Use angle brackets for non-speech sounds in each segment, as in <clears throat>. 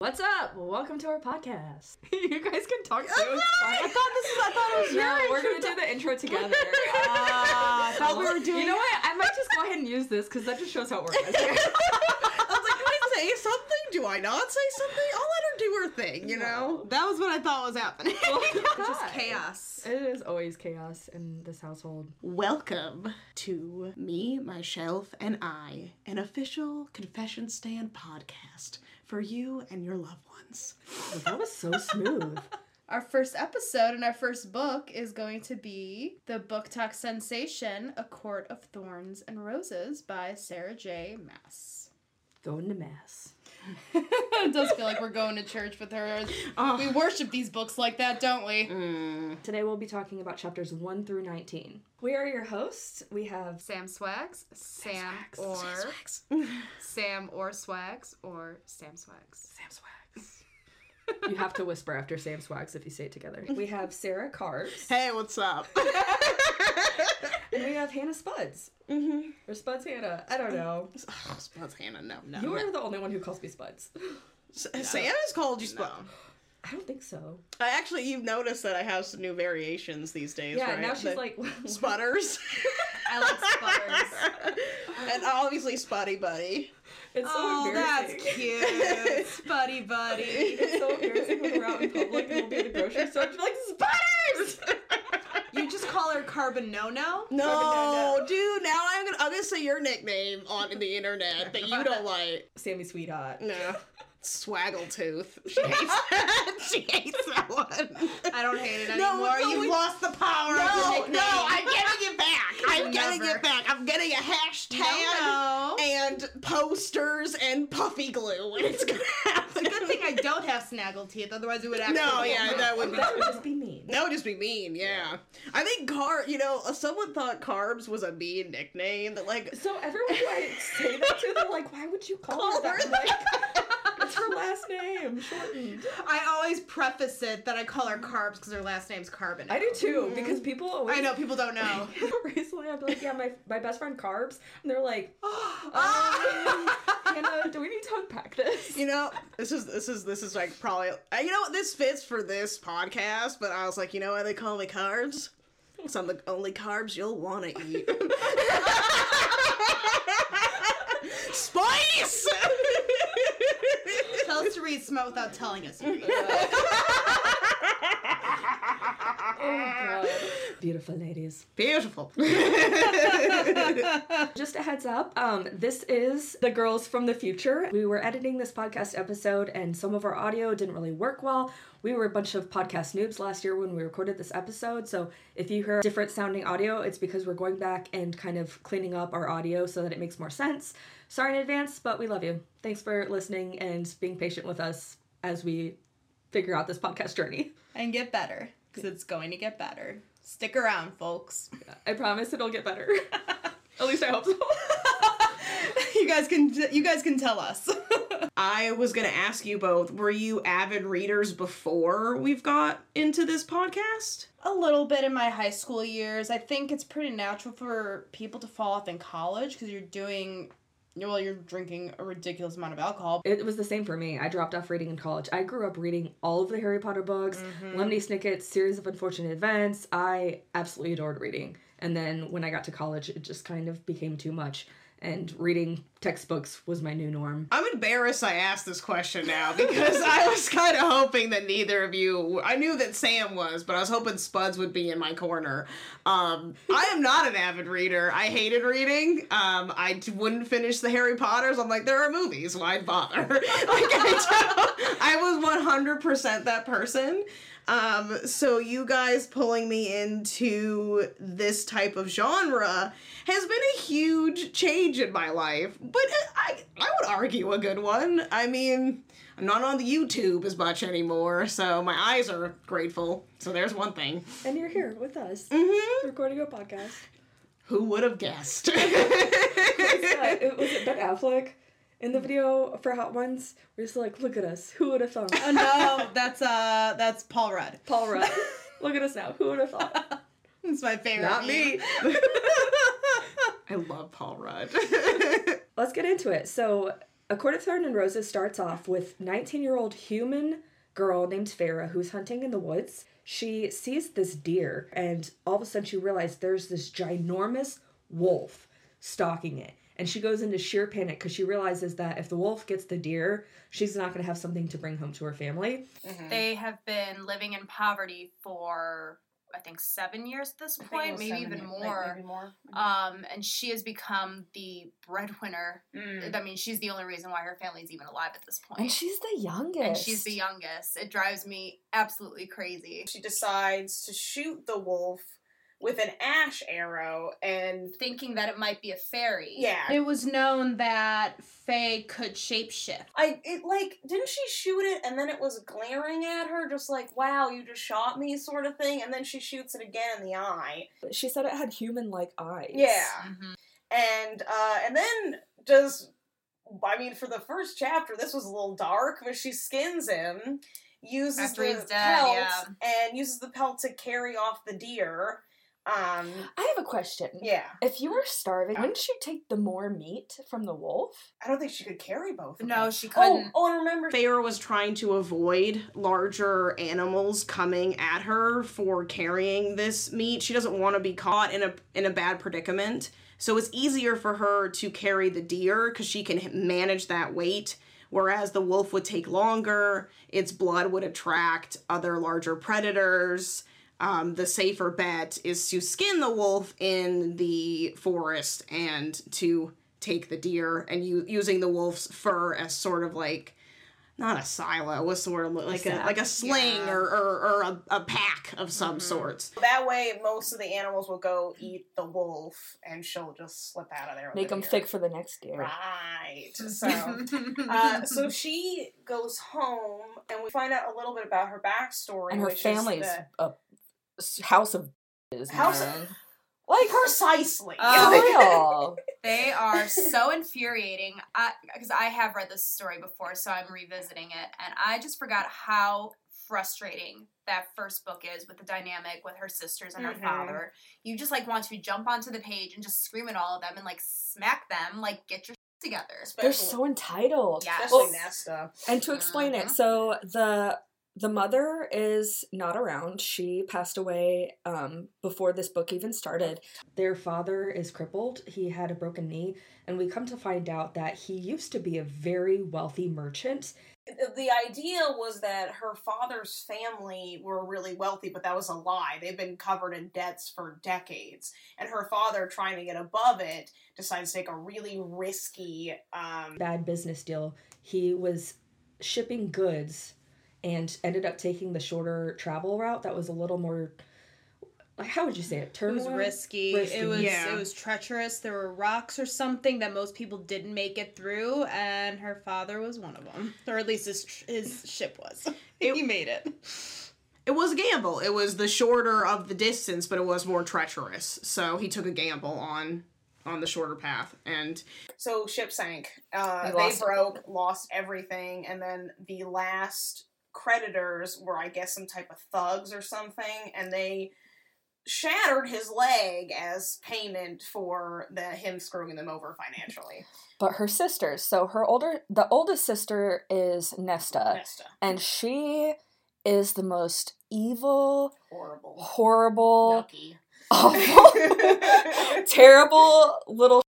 What's up? Welcome to our podcast. <laughs> you guys can talk too. It's I thought this was. I thought it was No, your we're gonna do the intro together. <laughs> Ah, I thought we were doing. You know what? I might just go ahead and use this because that just shows how <laughs> it works. I was like, do I say something? Do I not say something? I'll let her do her thing, you know? That was what I thought was happening. Just Hi. chaos. It is always chaos in this household. Welcome to Me, My Shelf, and I, an official confession stand podcast for you and your loved ones. But that was so smooth. <laughs> Our first episode and our first book is going to be the book talk sensation, A Court of Thorns and Roses by Sarah J. Maas. Going to mass. It does feel like we're going to church with her. We ah. worship these books like that, don't we? Mm. Today we'll be talking about chapters 1 through 19. We are your hosts. We have Sam Swags, Sam or Sam or Swags or Sam Swags. Sam Swags. you have to whisper after Sam Swags if you say it together. We have Sarah Carbs. Hey, what's up? <laughs> And we have Hannah Spuds. Mm-hmm. Or Spuds Hannah. I don't know. oh, Spuds Hannah, no, no. You are the only one who calls me Spuds. S- Sam has called you Spud. I don't think so. I actually, you've noticed that I have some new variations these days, Yeah, right? now she's The like, <laughs> Sputters. I like sputters. <laughs> and obviously Spotty Buddy. it's so oh, that's cute, <laughs> buddy, buddy. It's so embarrassing when we're out in public and we'll be at the grocery store and be like, Sputters! You just call her Carbon No No. No, dude. Now I'm gonna I'm gonna say your nickname on the internet that you don't like. <laughs> Sammy Sweetheart. No, Swaggletooth. <laughs> She hates that. she hates that one. I don't hate it No, anymore. it's You've always- lost the power of the the no, nickname. I'm getting it back. <laughs> I'm getting it back. I'm getting a hashtag No, no. and posters and puffy glue, and it's gonna happen. Good thing I don't have snaggle teeth, otherwise it would actually. No, yeah, that would be. That would just be mean. That would just be mean, yeah. I think car, you know, someone thought carbs was a mean nickname. That like, So everyone who I say that to, they're like, why would you call, her that? I'm it's her last name, shortened. I always preface it that I call her Carbs because her last name's Carbon. I do too, because people always I know people don't know. <laughs> Recently, I'd be like, "Yeah, my my best friend Carbs," and they're like, <gasps> Ah! um, "Hannah, do we need to unpack this?" you know, this is this is this is like probably, you know, what this fits for this podcast. But I was like, you know why they call me carbs? Because I'm the only carbs you'll want to eat. <laughs> <laughs> Spice. Tell us to read smut without telling us. to <laughs> read. Oh god, beautiful ladies. Beautiful. <laughs> <laughs> Just a heads up, um, this is the girls from the future. We were editing this podcast episode, and some of our audio didn't really work well. We were a bunch of podcast noobs last year when we recorded this episode, so if you hear different sounding audio, it's because we're going back and kind of cleaning up our audio so that it makes more sense. Sorry in advance, but we love you. Thanks for listening and being patient with us as we figure out this podcast journey. and get better because it's going to get better. Stick around, folks. I promise it'll get better. <laughs> At least I hope so. <laughs> you guys can you guys can tell us. <laughs> I was gonna ask you both: Were you avid readers before we've got into this podcast? A little bit in my high school years. I think it's pretty natural for people to fall off in college because you're doing, well, you're drinking a ridiculous amount of alcohol. It was the same for me. I dropped off reading in college. I grew up reading all of the Harry Potter books, mm-hmm. Lemony Snicket's Series of Unfortunate Events. I absolutely adored reading. And then when I got to college, it just kind of became too much. And reading textbooks was my new norm. I'm embarrassed I asked this question now because I was kind of hoping that neither of you. I knew that Sam was, but I was hoping Spuds would be in my corner. Um, I am not an avid reader. I hated reading. Um, I wouldn't finish the Harry Potters. I'm like, there are movies. Why bother? <laughs> like I, I was 100% that person. Um, so you guys pulling me into this type of genre has been a huge change in my life, but I I would argue a good one. I mean, I'm not on the YouTube as much anymore, so my eyes are grateful. So there's one thing. And you're here with us, hmm recording a podcast. Who would have guessed? <laughs> Yeah, it was it Ben Affleck in the video for Hot Ones. We're just like, look at us. Who would have thought? oh no, that's uh that's Paul Rudd. Paul Rudd. <laughs> look at us now. Who would have thought? <laughs> It's my favorite. Not me. <laughs> I love Paul Rudd. Let's get into it. So, A Court of Thorns and Roses starts off with 19 year old human girl named Feyre who's hunting in the woods. She sees this deer, and all of a sudden she realizes there's this ginormous wolf stalking it. And she goes into sheer panic because she realizes that if the wolf gets the deer, she's not going to have something to bring home to her family. Mhm. They have been living in poverty for I think seven years at this I think it point, maybe seven even years, more. Maybe more. Um, and she has become the breadwinner. Mm. I mean, she's the only reason why her family's even alive at this point. And she's the youngest. And she's the youngest. It drives me absolutely crazy. She decides to shoot the wolf with an ash arrow, and Thinking that it might be a fairy. yeah, It was known that Fae could shapeshift. I it like didn't she shoot it and then it was glaring at her just like wow you just shot me sort of thing and then she shoots it again in the eye She said it had human like eyes. yeah Mhm. and uh and then does I mean for the first chapter this was a little dark but she skins him uses After the dead, pelt yeah. and uses the pelt to carry off the deer um I have a question. yeah If you were starving, wouldn't you take the more meat from the wolf? I don't think she could carry both of No, them. she Oh, couldn't. oh, and remember, Feyre was trying to avoid larger animals coming at her for carrying this meat. She doesn't want to be caught in a in a bad predicament. So it's easier for her to carry the deer because she can manage that weight. Whereas the wolf would take longer, its blood would attract other larger predators. Um, the safer bet is to skin the wolf in the forest and to take the deer and u- using the wolf's fur as sort of like not a silo, what's the word? Like a, sack. like a sling Yeah. or, or, or a, a pack of some Mhm. sorts. That way, most of the animals will go eat the wolf, and she'll just slip out of there. with Make the them deer. thick for the next deer. Right. <laughs> So, uh, so she goes home, and we find out a little bit about her backstory. and her which is family's that- a s- house of is House of- man. like precisely. <laughs> Oh. <laughs> They are so infuriating. Because I, have read this story before, so I'm revisiting it, and I just forgot how frustrating that first book is with the dynamic with her sisters and her Mhm. father. You just like want to jump onto the page and just scream at all of them and like smack them, like get your shit together. They're so entitled. Yeah. especially Well, Nesta. And to explain it, Mhm. so the the mother is not around. She passed away um, before this book even started. Their father is crippled. He had a broken knee, and we come to find out that he used to be a very wealthy merchant. the idea was that her father's family were really wealthy, but that was a lie. They've been covered in debts for decades. And her father, trying to get above it, decides to take a really risky um Bad business deal. He was shipping goods and ended up taking the shorter travel route that was a little more like how would you say it? It was risky. Risky. It was Yeah. it was treacherous. There were rocks or something that most people didn't make it through, and her father was one of them, or at least his his ship was. <laughs> It- he made it. it was a gamble. It was the shorter of the distance, but it was more treacherous. So he took a gamble on on the shorter path and so ship sank. Uh They they lost broke, lost everything, and then the last creditors were I guess some type of thugs or something, and they shattered his leg as payment for the him screwing them over financially. But her sisters. So her older, the oldest sister is Nesta, Nesta. and she is the most evil, Horrible. horrible, Yucky. <laughs> awful, <laughs> terrible little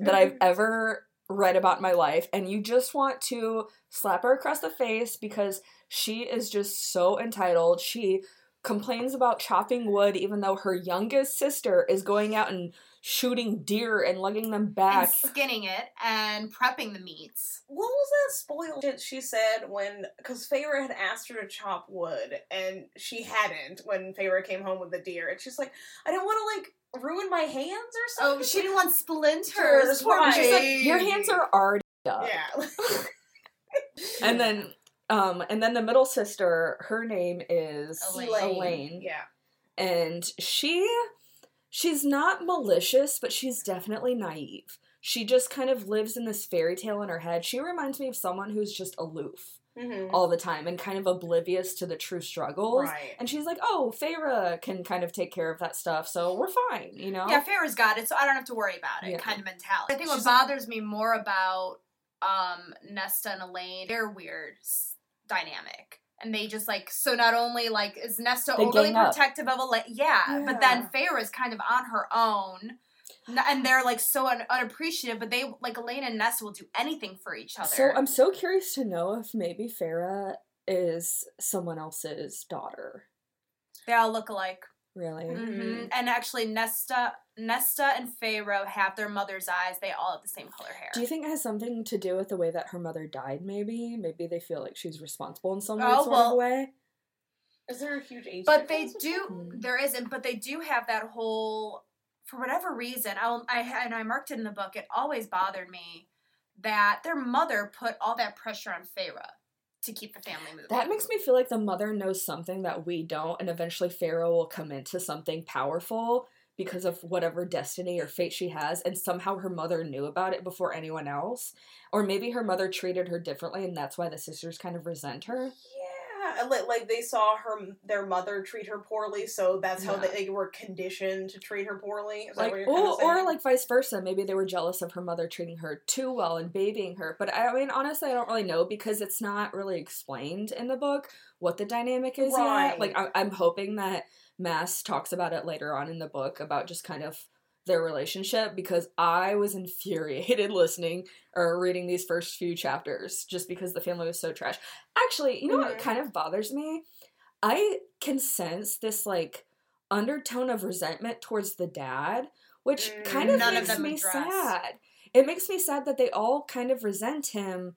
that I've <laughs> ever read about in my life. And you just want to slap her across the face because she is just so entitled. She complains about chopping wood even though her youngest sister is going out and shooting deer and lugging them back. And skinning it and prepping the meats. What was that spoiled shit she said when because Feyre had asked her to chop wood and she hadn't when Feyre came home with the deer and she's like, I don't want to like ruin my hands or oh, something. Oh, she didn't want splinters. Splinters, right. She's like, your hands are already up. Yeah. <laughs> <laughs> And then um and then the middle sister, her name is Elain. Elain. Yeah. And she she's not malicious, but she's definitely naive. She just kind of lives in this fairy tale in her head. She reminds me of someone who's just aloof Mm-hmm. all the time and kind of oblivious to the true struggles. Right. And she's like, "Oh, Feyre can kind of take care of that stuff, so we're fine," you know? Yeah, Farrah's got it, so I don't have to worry about it. Yeah. Kind of mentality. I think She's- what bothers me more about um Nesta and Elain, they're weird dynamic. And they just like so not only like is Nesta They overly gang up. protective of Elain, yeah, but then Feyre is kind of on her own. And they're like so un- unappreciative, but they like Elain and Nesta will do anything for each other. So I'm so curious to know if maybe Feyre is someone else's daughter. they all look alike. Really? hmm And actually, Nesta, Nesta and Feyre have their mother's eyes. They all have the same color hair. Do you think it has something to do with the way that her mother died? Maybe, maybe they feel like she's responsible in some Oh, sort well- of way. Is there a huge age but they do. Mm. There isn't, but they do have that whole. For whatever reason, I, I and I marked it in the book. It always bothered me that their mother put all that pressure on Feyre to keep the family moving. That makes me feel like the mother knows something that we don't, and eventually Feyre will come into something powerful because of whatever destiny or fate she has, and somehow her mother knew about it before anyone else. Or maybe her mother treated her differently, and that's why the sisters kind of resent her. Yeah, like, like they saw her their mother treat her poorly, so that's how Yeah. they, they were conditioned to treat her poorly. Is Like, or, or like vice versa. Maybe they were jealous of her mother treating her too well and babying her. But I mean, honestly, I don't really know because it's not really explained in the book what the dynamic is Right. yet. Like, I, I'm hoping that Maas talks about it later on in the book about just kind of their relationship because I was infuriated <laughs> listening or reading these first few chapters just because the family was so trash. Actually, you know what Mhm. kind of bothers me? I can sense this like undertone of resentment towards the dad, which Mm, kind of None of makes me address. sad. It makes me sad that they all kind of resent him.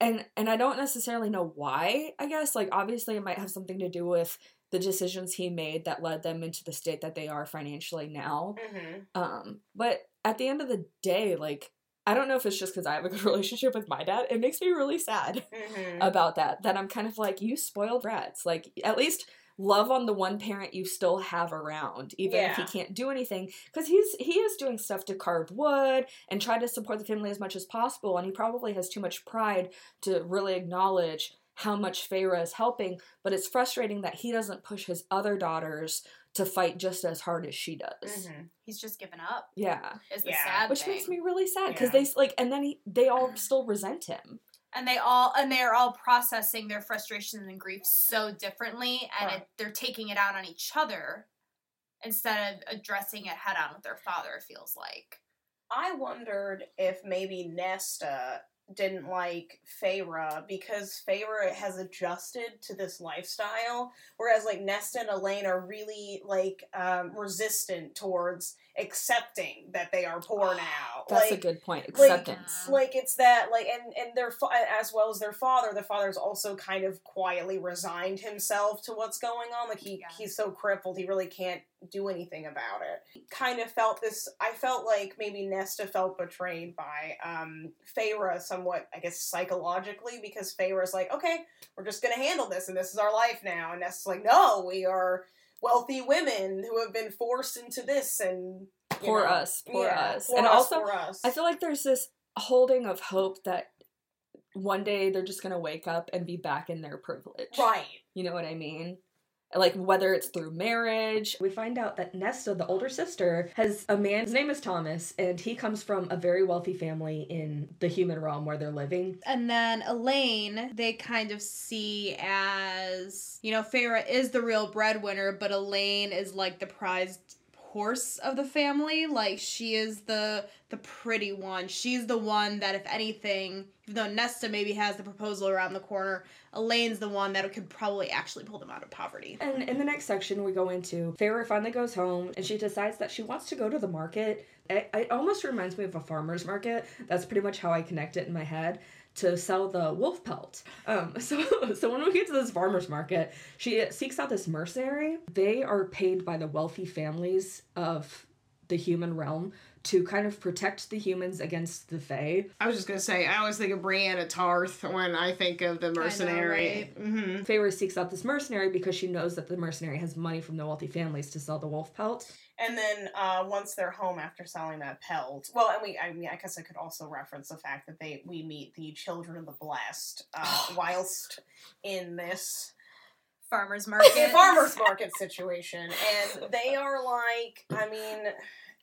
And and I don't necessarily know why, I guess. Like obviously it might have something to do with the decisions he made that led them into the state that they are financially now. Mhm. Um, but at the end of the day, like I don't know if it's just because I have a good <laughs> relationship with my dad. It makes me really sad Mhm. about that. That I'm kind of like, you spoiled brats. Like at least love on the one parent you still have around, even if he can't do anything. Because he's he is doing stuff to carve wood and try to support the family as much as possible, and he probably has too much pride to really acknowledge how much Feyre is helping. But it's frustrating that he doesn't push his other daughters to fight just as hard as she does. Mhm. He's just given up. Yeah, Is the Yeah. sad which thing. makes me really sad because Yeah. they like, and then he, they all still resent him. and they all and they're all processing their frustrations and grief so differently and Right. it, they're taking it out on each other instead of addressing it head on with their father it feels like I wondered if maybe Nesta didn't like Feyre because Feyre has adjusted to this lifestyle, whereas like Nesta and Elain are really like um, resistant towards accepting that they are poor now. That's like, a good point. Acceptance. like it's that like and and their fa- as well as their father the father's also kind of quietly resigned himself to what's going on like he Yeah. he's so crippled he really can't do anything about it kind of felt this i felt like maybe nesta felt betrayed by um Feyre somewhat i guess psychologically because Feyre's like okay we're just gonna handle this and this is our life now and nesta's like no we are wealthy women who have been forced into this and Poor know, us, poor yeah, us. poor and us, also, poor us. I feel like there's this holding of hope that one day they're just gonna wake up and be back in their privilege. right You know what I mean? Like whether it's through marriage. We find out that Nesta, the older sister, has a man. His name is Thomas, and he comes from a very wealthy family in the human realm where they're living. And then Elain, they kind of see as, you know, Feyre is the real breadwinner, but Elain is like the prized horse of the family. Like she is the the pretty one. She's the one that if anything, even though Nesta maybe has the proposal around the corner, Elain's the one that could probably actually pull them out of poverty. And in the next section, we go into Feyre finally goes home and she decides that she wants to go to the market. It, it almost reminds me of a farmer's market. That's pretty much how I connect it in my head to sell the wolf pelt. Um, <laughs> so, so when we get to this farmer's market, she seeks out this mercenary. They are paid by the wealthy families of the human realm to kind of protect the humans against the Fae. I was just gonna say, I always think of Brienne Tarth when I think of the mercenary. right? hmm Feyre seeks out this mercenary because she knows that the mercenary has money from the wealthy families to sell the wolf pelt. And then uh, once they're home after selling that pelt, well, and we, I mean, I guess I could also reference the fact that they we meet the children of the blessed uh, <sighs> whilst in this farmers market <laughs> farmers market situation, and they are like, I mean.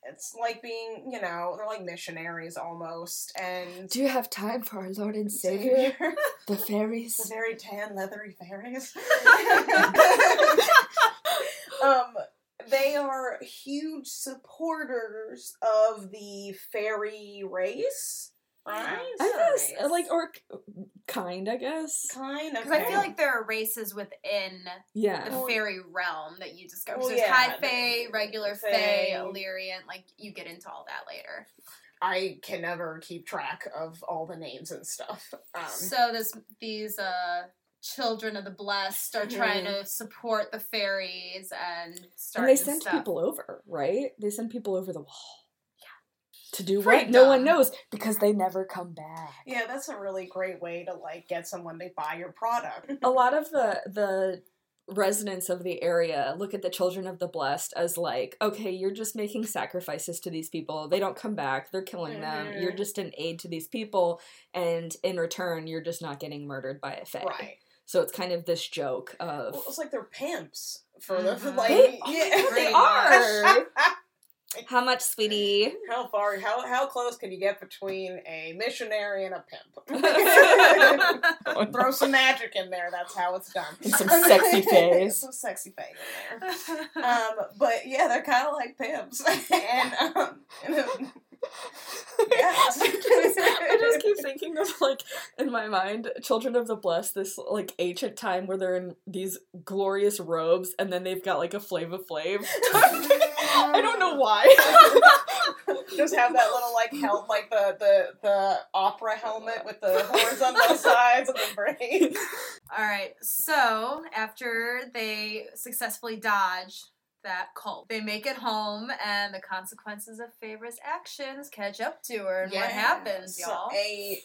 It's like being, you know, they're like missionaries almost, and Do you have time for our Lord and Savior, <laughs> the fairies? the very tan, leathery fairies. <laughs> <laughs> um, they are huge supporters of the fairy race, right? I guess, Fairies. like, or kind, I guess. kind of. Because I feel like there are races within Yeah. the fairy realm that you discover. Well, So there's yeah, high fae, regular fae. fae, Illyrian. Like you get into all that later. I can never keep track of all the names and stuff. Um, so this these uh children of the blessed are trying to support the fairies and start And they send stuff. people over, right? They send people over the wall. To do Pretty what? No one knows because they never come back. yeah, that's a really great way to like get someone to buy your product. a <laughs> lot of the the residents of the area look at the children of the blessed as like okay you're just making sacrifices to these people they don't come back they're killing them you're Mhm. just an aid to these people and in return you're just not getting murdered by a fae Right. so it's kind of this joke of Well, it's like they're pimps for the for <laughs> Mhm. like they, yeah. they are <laughs> how much sweetie How far? How how close can you get between a missionary and a pimp? <laughs> <laughs> Throw some magic in there. That's how it's done. And some sexy <laughs> face. some sexy face in there. Um, but yeah, they're kind of like pimps, and um, and, um, yeah. I just keep thinking of like in my mind, Children of the Blessed, this like ancient time where they're in these glorious robes and then they've got like a Flava Flav. I don't know <laughs> why. <laughs> Just have that little like helmet, like the the the opera helmet with the horns on both sides and the braids. <laughs> All right. So after they successfully dodge that cult, they make it home, and the consequences of Feyre's actions catch up to her. And what happens, y'all? a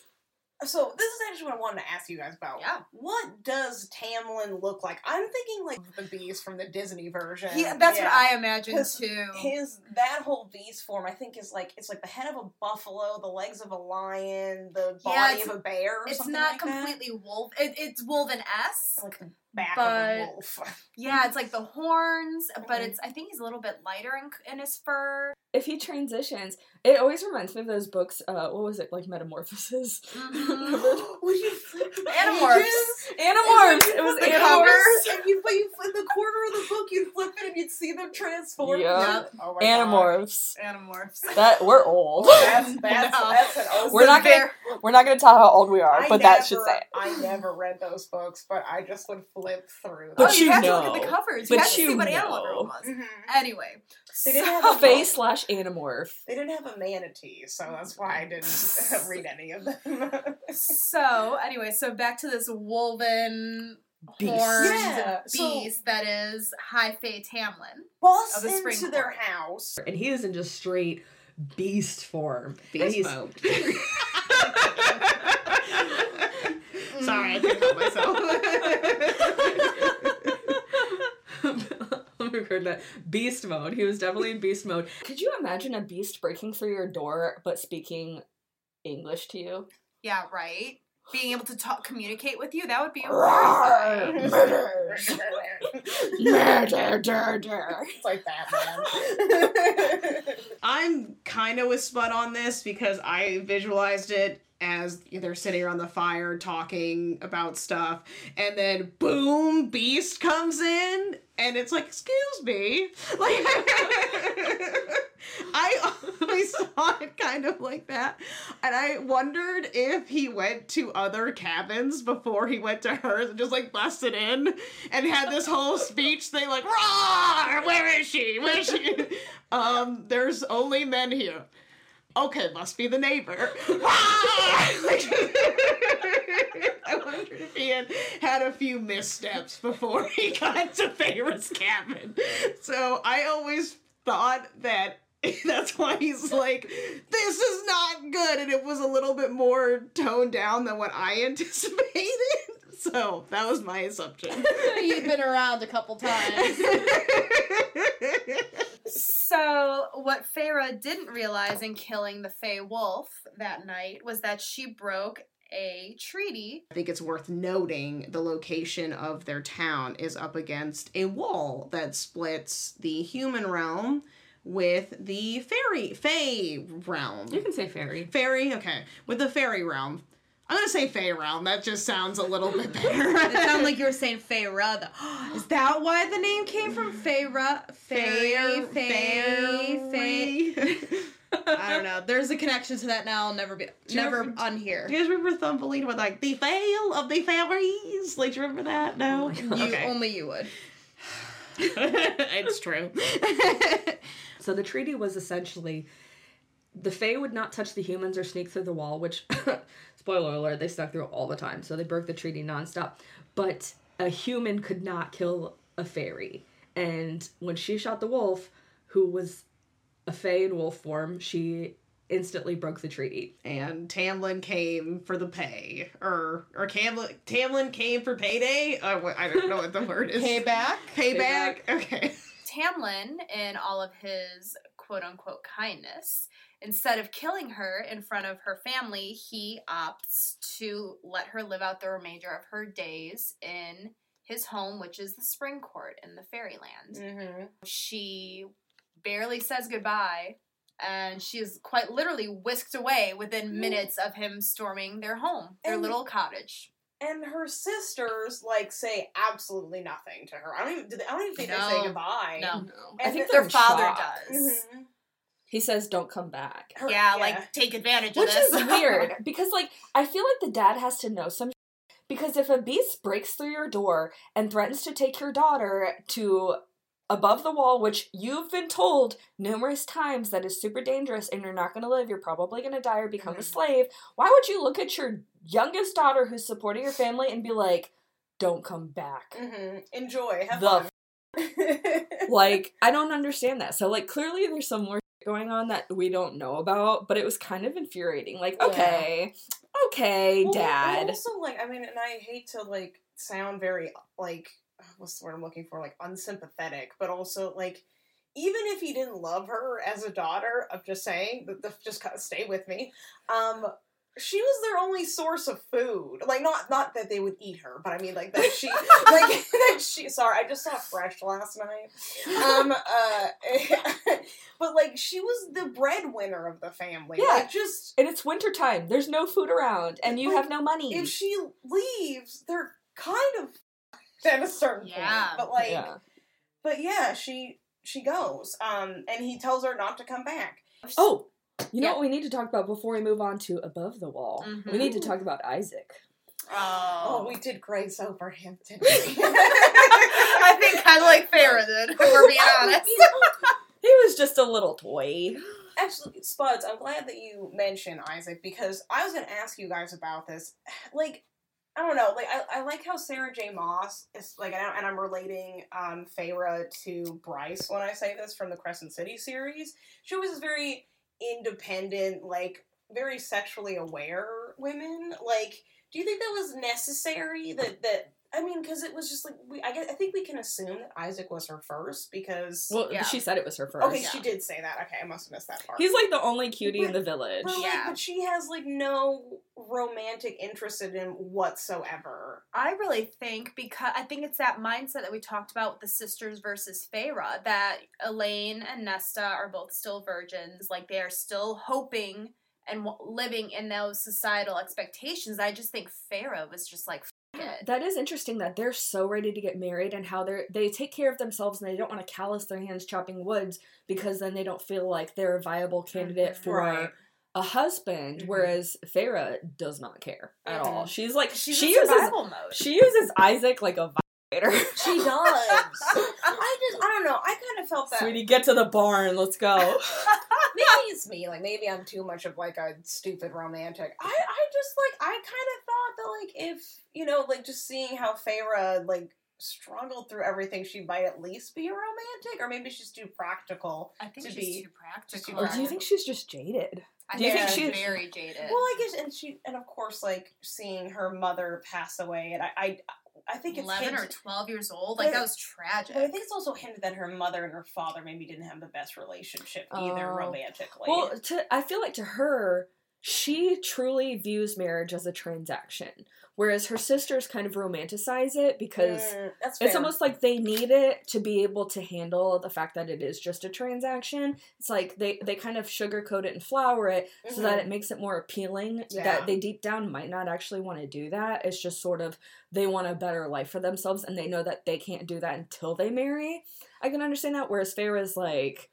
so this is actually what I wanted to ask you guys about. Yeah. What does Tamlin look like? I'm thinking like the beast from the Disney version. Yeah, that's Yeah. what I imagine too. His that whole beast form, I think, is like it's like the head of a buffalo, the legs of a lion, the body it's- of a bear. Or It's something not like that. completely wolf. It, it's wolven esque. like back but- of a wolf. <laughs> Yeah, it's like the horns, but Mhm. it's. I think he's a little bit lighter in, in his fur. if he transitions, it always reminds me of those books. Uh, what was it like? Metamorphosis. <laughs> Mhm. When you <laughs> flip the Animorphs. Animorphs. It was the Animorphs. covers, and you, but you flip the corner of the book, you'd flip it, and you'd see them transform. Yep. Oh my God. Animorphs. Animorphs. That we're old. That's that's, No. that's an old We're not gonna we're not gonna tell how old we are, I but never, that should say it. I never read those books, but I just would flip through. But oh, you, you have to look at the covers. But you have to you see what animal know. everyone was. Mhm. Anyway, They didn't so- have a <laughs> Face slash animorph. They didn't have a manatee, so that's why I didn't <laughs> read any of them. <laughs> So anyway, so back to this woven Beast. horned Yeah, so- beast that is High Fae Tamlin. Bust Of the spring their court. house. And he is in just straight beast form. Beast he's- mode. Sorry, I couldn't help myself. Let me record that. Beast mode. He was definitely in beast mode. <laughs> Could you imagine a beast breaking through your door but speaking English to you? Yeah, right. Being able to talk, communicate with you, that would be Roar! Murder, dur, dur. It's like Batman. <laughs> I'm kind of with Spud on this because I visualized it as they're sitting around the fire talking about stuff, and then boom, Beast comes in, and it's like, excuse me. <laughs> Like, <laughs> I always saw it kind of like that. And I wondered if he went to other cabins before he went to hers and just like busted in and had this whole speech thing like, Roar! Where is she? Where is she? <laughs> Um, there's only men here. Okay, must be the neighbor. <laughs> I wondered if he had had a few missteps before he <laughs> got to Feyre's cabin. So I always thought that <laughs> that's why he's like, this is not good, and it was a little bit more toned down than what I anticipated. So that was my assumption. You've been around a couple times. So, what Feyre didn't realize in killing the Fae Wolf that night was that she broke a treaty. I think it's worth noting the location of their town is up against a wall that splits the human realm with the fairy fairy realm. You can say fairy. Fairy, okay, with the fairy realm. I'm gonna say fairy realm. That just sounds a little bit <laughs> better. It sounds like you were saying Feyre. though. <gasps> Is that why the name came from Feyre? Fairy, Fairy, Fairy. I don't know. There's a connection to that now. I'll never be, you never ever- unhear. Do you guys remember Thumbelina with like the veil of the fairies? Like, do you remember that? No. Oh you okay. only you would. <laughs> it's true. <laughs> So the treaty was essentially the Fae would not touch the humans or sneak through the wall, which, spoiler alert, they stuck through all the time. So they broke the treaty nonstop. But a human could not kill a fairy. And when she shot the wolf, who was a Fae in wolf form, she instantly broke the treaty. and Tamlin came for the pay, or or Tamlin Tamlin came for payday. Uh, I don't know what the word is. Payback. Payback. Okay. Tamlin, in all of his quote unquote kindness, instead of killing her in front of her family, he opts to let her live out the remainder of her days in his home, which is the Spring Court in the Fairyland. Mm-hmm. She barely says goodbye, and she is quite literally whisked away within minutes of him storming their home, their And- little cottage. And her sisters like say absolutely nothing to her. I don't even. do they- I don't even think they say goodbye. No. And I think Their father shock. does. Mhm. He says, "Don't come back." Her- Yeah, like take advantage Which of this. Which is <laughs> weird because, like, I feel like the dad has to know some. Because if a beast breaks through your door and threatens to take your daughter to above the wall, which you've been told numerous times that is super dangerous and you're not going to live, you're probably going to die or become a Mhm. slave, why would you look at your youngest daughter who's supporting your family and be like, don't come back? Mhm. Enjoy. Have The fun. like <laughs> i don't understand that so like clearly there's some more shit going on that we don't know about but it was kind of infuriating like Yeah. okay okay Well, dad Also, like, I mean, and I hate to like sound very like <sighs> what's the word I'm looking for, like unsympathetic, but also like even if he didn't love her as a daughter, I'm just saying, just kind of stay with me. Um, she was their only source of food. Like, not not that they would eat her, but I mean, like that she, <laughs> like that she. Sorry, I just saw Fresh last night. Um, uh, <laughs> but like she was the breadwinner of the family. Yeah. Like, just and it's wintertime there's no food around and you Like, have no money if she leaves, they're kind of <laughs> at a certain Yeah. point. But like, yeah but yeah, she she goes. Um, and he tells her not to come back. oh you know Yeah. what we need to talk about before we move on to above the wall we need to talk about isaac Oh, Oh, we did grace over him, didn't we? <laughs> I think kind of like Feyre did, if we're being <laughs> honest. he was just a little toy Actually, Spuds, I'm glad that you mentioned Isaac because I was going to ask you guys about this. <sighs> Like, I don't know. Like, I, I like how Sarah J. Maas is like, and, I, and I'm relating um Feyre to Bryce when I say this from the Crescent City series. She was this very independent, like very sexually aware women. Like, do you think that was necessary? That that I mean, because it was just like we. I guess I think we can assume that Isaac was her first because. well Yeah. she said it was her first okay, yeah. she did say that. Okay, I must have missed that part. he's like the only cutie in the village But, like, Yeah. but she has like no romantic interest in him whatsoever. I really think because I think it's that mindset that we talked about with the sisters versus Feyre that Elain and Nesta are both still virgins, like they are still hoping and w- living in those societal expectations. I just think Feyre was just like, F- it. That is interesting that they're so ready to get married and how they're they take care of themselves and they don't want to callous their hands chopping woods because then they don't feel like they're a viable candidate Mhm. for Right. a husband. Mhm. Whereas Feyre does not care at all. She's like She's she uses mode. she uses Isaac like a vibrator. She does. <laughs> I don't know. I kind of felt that Sweetie, get to the barn. Let's go. <laughs> <laughs> maybe it's me. Like maybe I'm too much of like a stupid romantic. I I just like I kind of thought that like if you know like just seeing how Feyre like struggled through everything, she might at least be a romantic, or maybe she's too practical. I think to she's be- too practical. too or do you think she's just jaded? I do you think think she's she- very jaded. Well, I guess, and she, and of course, like seeing her mother pass away, and I, I, I think it's eleven or twelve years old, like that was tragic. I think it's also hinted that her mother and her father maybe didn't have the best relationship either Oh. romantically. Well, to I feel like to her, she truly views marriage as a transaction, whereas her sisters kind of romanticize it because Mm, it's almost like they need it to be able to handle the fact that it is just a transaction. It's like they they kind of sugarcoat it and flour it so that Mhm. it makes it more appealing. Yeah. That they deep down might not actually want to do that. It's just sort of they want a better life for themselves and they know that they can't do that until they marry. I can understand that. Whereas fair is like,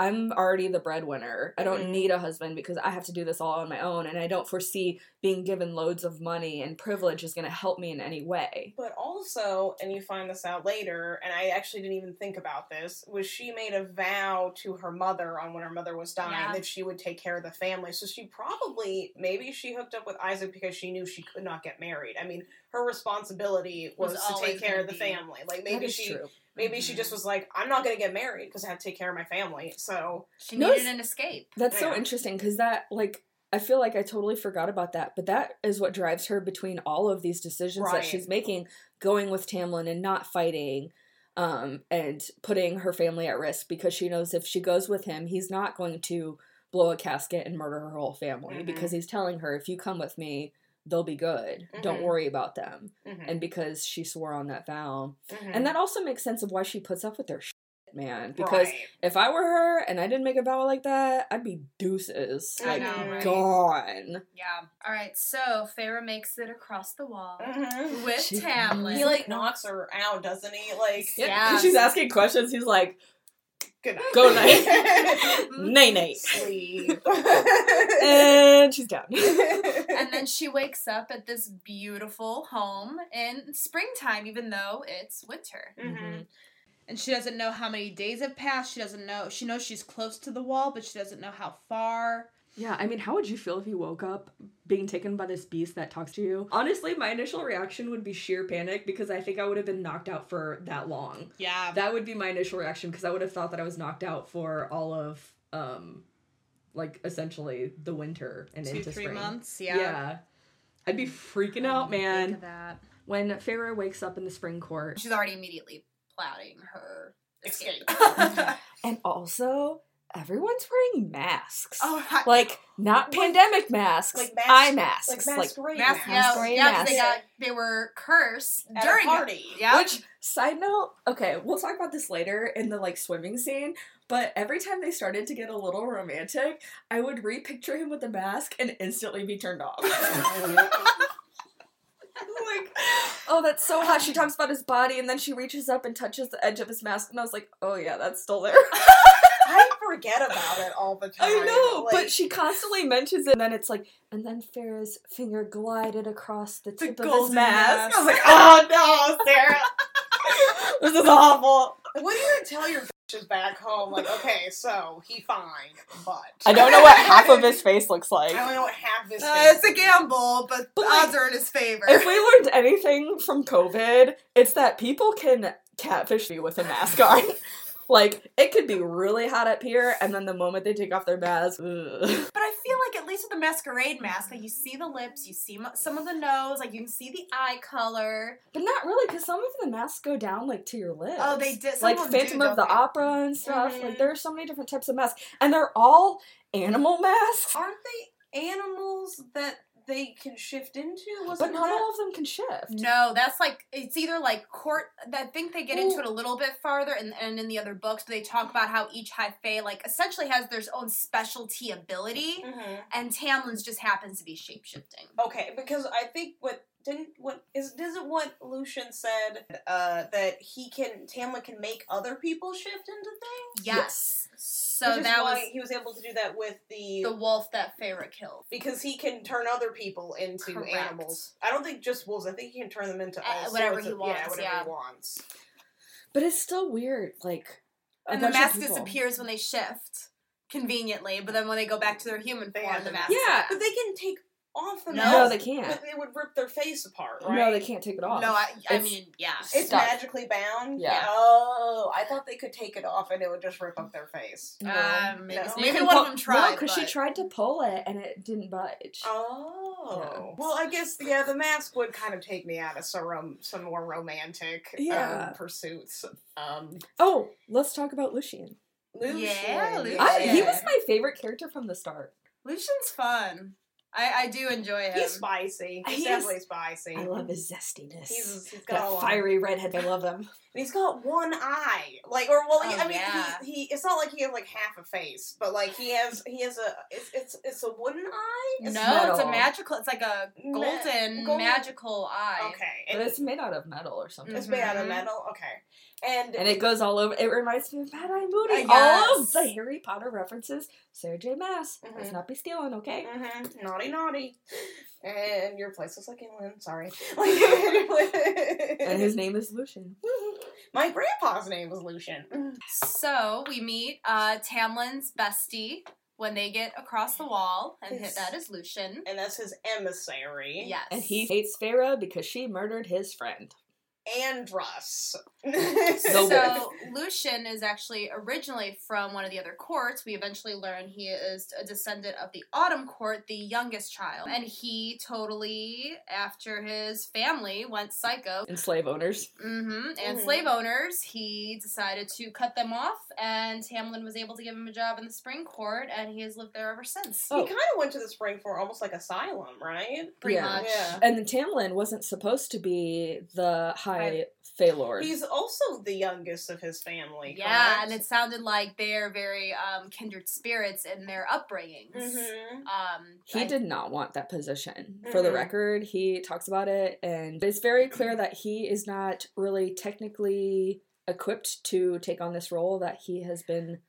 I'm already the breadwinner. I don't Mhm. need a husband because I have to do this all on my own, and I don't foresee being given loads of money and privilege is going to help me in any way. But also, and you find this out later, and I actually didn't even think about this, was she made a vow to her mother on when her mother was dying Yeah. that she would take care of the family. So she probably, maybe she hooked up with Isaac because she knew she could not get married. I mean, her responsibility was, Was to take care of the be- family. Like maybe she, true. Maybe she just was like, I'm not gonna get married because I have to take care of my family. So She No, needed it's- an escape. That's so interesting because that, like, I feel like I totally forgot about that, but that is what drives her between all of these decisions Right. that she's making, going with Tamlin and not fighting, um, and putting her family at risk because she knows if she goes with him, he's not going to blow a casket and murder her whole family Mhm. because he's telling her, if you come with me, they'll be good. Don't Mhm. worry about them. mhm, And because she swore on that vow. mhm. And that also makes sense of why she puts up with their shit, man. Because Right. if I were her and I didn't make a vow like that, I'd be deuces. I Like, know, right? gone. Yeah. All right. So Feyre makes it across the wall Mhm. with She- Tamlin. He like knocks her out, doesn't he? Like, Yeah. She's asking questions. He's like, good night. Go night. <laughs> nay, nay. Sleep. And she's down. <laughs> and then she wakes up at this beautiful home in springtime, even though it's winter. Mhm. And she doesn't know how many days have passed. She doesn't know. She knows she's close to the wall, but she doesn't know how far. Yeah, I mean, how would you feel if you woke up being taken by this beast that talks to you? Honestly, my initial reaction would be sheer panic because I think I would have been knocked out for that long. Yeah. That would be my initial reaction because I would have thought that I was knocked out for all of, um, like essentially the winter and Two, into three spring. months. Yeah. Yeah. I'd be freaking out, Think man. of that. When Feyre wakes up in the spring court, She's already immediately plotting her escape. Escape. <laughs> And also, everyone's wearing masks. oh, I- Like, not pandemic masks, Like masks- eye masks. like Like, masquerade Mas- masks. yeah, Masquerade yeah, 'cause they got they were cursed At during a party. Yeah, Which side note, okay, we'll talk about this later in the like swimming scene. But every time they started to get a little romantic, I would repicture him with the mask and instantly be turned off. <laughs> like, oh, that's so hot. She talks about his body and then she reaches up and touches the edge of his mask, and I was like, oh yeah, that's still there. <laughs> I forget about it all the time. I know, Like, but she constantly mentions it, and then it's like, and then Feyre's finger glided across the tip of his mask. mask. I was like, <laughs> oh no, Sarah, <laughs> this is awful. What are you gonna tell your bitches back home? Like, okay, so he fine, but I don't know what half of his face looks like. I don't know what half of his. Uh, face it's a gamble, but, But, the like, odds are in his favor. If we learned anything from COVID, it's that people can catfish you with a mask <laughs> on. Like, it could be really hot up here, and then the moment they take off their mask, ugh. But I feel like at least with the masquerade mask, like you see the lips, you see some of the nose, like you can see the eye color. But not really, because some of the masks go down like to your lips. Oh, they did- some Like of Phantom do, of the they? Opera and stuff. Mhm. Like there are so many different types of masks, and they're all animal <laughs> masks. Aren't they animals that they can shift into? But Wasn't not that? all of them can shift. No, that's like it's either like court. I think they get into it a little bit farther, and, and in the other books, but they talk about how each high fae like essentially has their own specialty ability, Mhm. and Tamlin's just happens to be shape shifting. Okay, because I think what didn't what is isn't what Lucien said uh, that he can Tamlin can make other people shift into things. Yes. So Which is that why was he was able to do that with the, the wolf that Feyre killed. because he can turn other people into Correct. animals. I don't think just wolves. I think he can turn them into all Uh, whatever sorts he of, wants, Yeah, whatever yeah. he wants. But it's still weird. Like, And the mask disappears when they shift conveniently, but then when they go back to their human They form, the the mask. mask. is Yeah. But they can take off the No. mask. No, they can't. But it would rip their face apart, right? No, they can't take it off. No, I, I It's- mean, yeah. It's Stuck. magically bound. Yeah. Oh, I thought they could take it off and it would just rip up their face. No. Um, maybe, No. so You maybe one pull- of them tried. No, because she tried to pull it and it didn't budge. Oh. Yeah. Well, I guess yeah, the mask would kind of take me out of some rom- some more romantic Yeah. um, pursuits. Um, Oh, let's talk about Lucien. Lucien. Yeah, Lucien. I, he was my favorite character from the start. Lucien's fun. I, I do enjoy him. He's spicy. He's He is- definitely spicy. I love his zestiness. He's, he's got a that lot. fiery redhead. I love him. And he's got one eye, like, or well, he, Oh, I mean, yeah. he, he. It's not like he has like half a face, but like he has, he has a. It's it's, it's a wooden eye. no, It's it's a magical. It's like a Ma- golden, golden- magical eye. Okay, But it's made out of metal or something. it's made out of Mhm. metal. Okay, and And it goes all over. It reminds me of Mad Eye Moody. Uh, All of the Harry Potter references. Sarah J. Maas. Let's Mhm. not be stealing, okay? Mhm, naughty, naughty. And your place looks like England. Sorry. <laughs> Like, <laughs> and his name is Lucien. <laughs> My grandpa's name was Lucian. So we meet uh, Tamlin's bestie when they get across the wall, and His- that is Lucien. And that's his emissary. Yes, And he hates Feyre because she murdered his friend. And Andras. <laughs> So Lucien is actually originally from one of the other courts. We eventually learn he is a descendant of the Autumn Court, the youngest child, and he totally, after his family went psycho, And slave owners. hmm and Mhm. slave owners, he decided to cut them off, and Tamlin was able to give him a job in the Spring Court, and he has lived there ever since. Oh. He kind of went to the spring for almost like asylum, right? Pretty Yeah. much. Yeah. And the Tamlin wasn't supposed to be the High Fae Lord. He's also the youngest of his family. Yeah, correct? and it sounded like they're very um, kindred spirits in their upbringings. Mhm. Um, He I- did not want that position. For the Mhm. record, he talks about it, and it's very clear that he is not really technically equipped to take on this role that he has been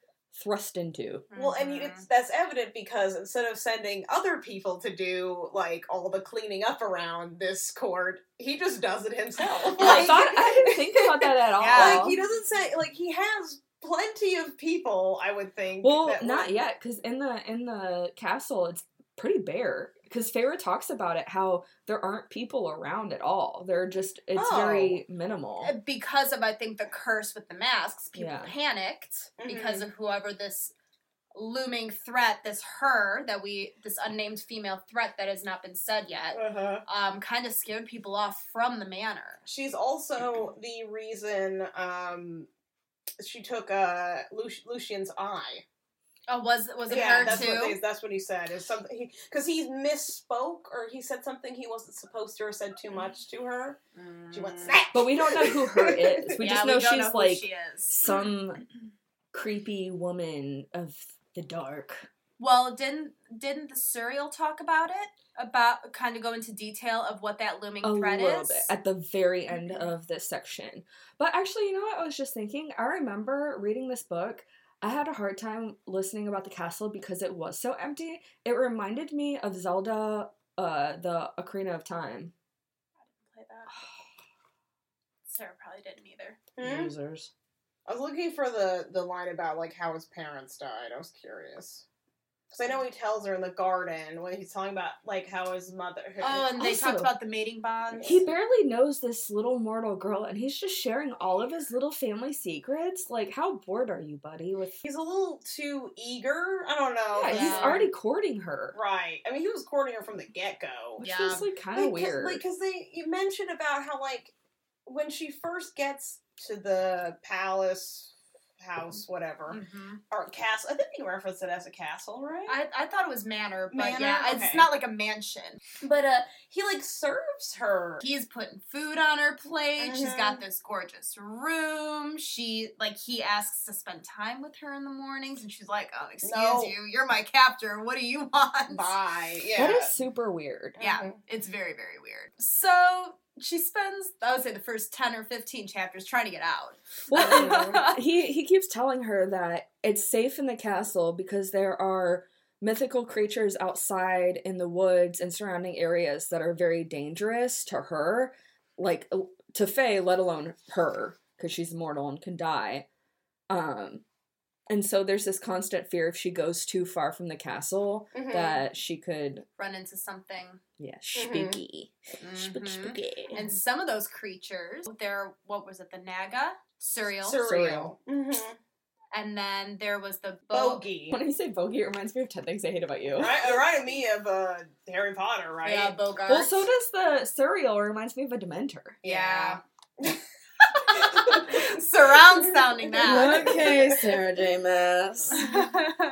thrust into. Well, and you, it's, that's evident because instead of sending other people to do like all the cleaning up around this court, he just does it himself. <laughs> I thought I didn't think about that at <laughs> all. Yeah. like he doesn't say like he has plenty of people. I would think. well, not would- yet, because in the in the castle, it's pretty bare. Because Feyre talks about it, how there aren't people around at all. They're just it's Oh. very minimal. Uh, because of I think the curse with the masks, people Yeah. panicked because Mhm. of whoever this looming threat, this her that we this unnamed female threat that has not been said yet, Uh-huh. um, kind of scared people off from the manor. She's also <clears throat> the reason um she took uh Luci- Lucien's eye. Oh, was was it yeah, her that's too? what they, that's what he said. Is something because he, misspoke or he said something he wasn't supposed to or said too much to her. She went Mm. snap. But we don't know who her <laughs> is. We yeah, just know we she's know like she is. some creepy woman of the dark. Well, didn't didn't the Suriel talk about it? About kind of go into detail of what that looming A threat little is. bit at the very end of this section. But actually, you know what I was just thinking? I remember reading this book. I had a hard time listening about the castle because it was so empty. It reminded me of Zelda, uh, the Ocarina of Time. I didn't play that. Sarah probably didn't either. Hmm? Users. I was looking for the the line about like how his parents died. I was curious because I know he tells her in the garden when he's talking about like how his mother. Oh, and they Also- talked about the mating bonds. He barely knows this little mortal girl, and he's just sharing all of his little family secrets. Like, how bored are you, buddy? With he's a little too eager. I don't know. yeah, he's already courting her, right. I mean, he was courting her from the get go. which Yeah. was like kind of weird. Like, Because they you mentioned about how like when she first gets to the palace house, whatever, Mhm. or castle. I think you referenced it as a castle, right? I, I thought it was manor, but Manor? yeah, Okay. it's not like a mansion. but uh, he like serves her. He's putting food on her plate. She's got this gorgeous room. She like he asks to spend time with her in the mornings, and she's like, "Oh, excuse No. you, you're my captor. What do you <laughs> want?" Bye. Yeah. That is super weird. Yeah, Mhm. it's very, very weird. So she spends, I would say, the first 10 or 15 chapters trying to get out. Well, <laughs> he he keeps telling her that it's safe in the castle because there are mythical creatures outside in the woods and surrounding areas that are very dangerous to her, like to Fae, let alone her, because she's mortal and can die. Um, and so there's this constant fear if she goes too far from the castle Mhm. that she could, Run into something. yeah, Mm-hmm. spooky, spooky, Mhm. And some of those creatures, they're, what was it, the Naga? Suriel. Suriel. Mhm. and then there was the Bo- Bogey. When I say bogey, it reminds me of 10 Things I Hate About You. Right, it reminded me of uh, Harry Potter, right? Yeah, Boggart. Well, so does the Suriel. Reminds me of a Dementor. Yeah. <laughs> <laughs> Surround sounding that. okay, Sarah J. Maas. <laughs>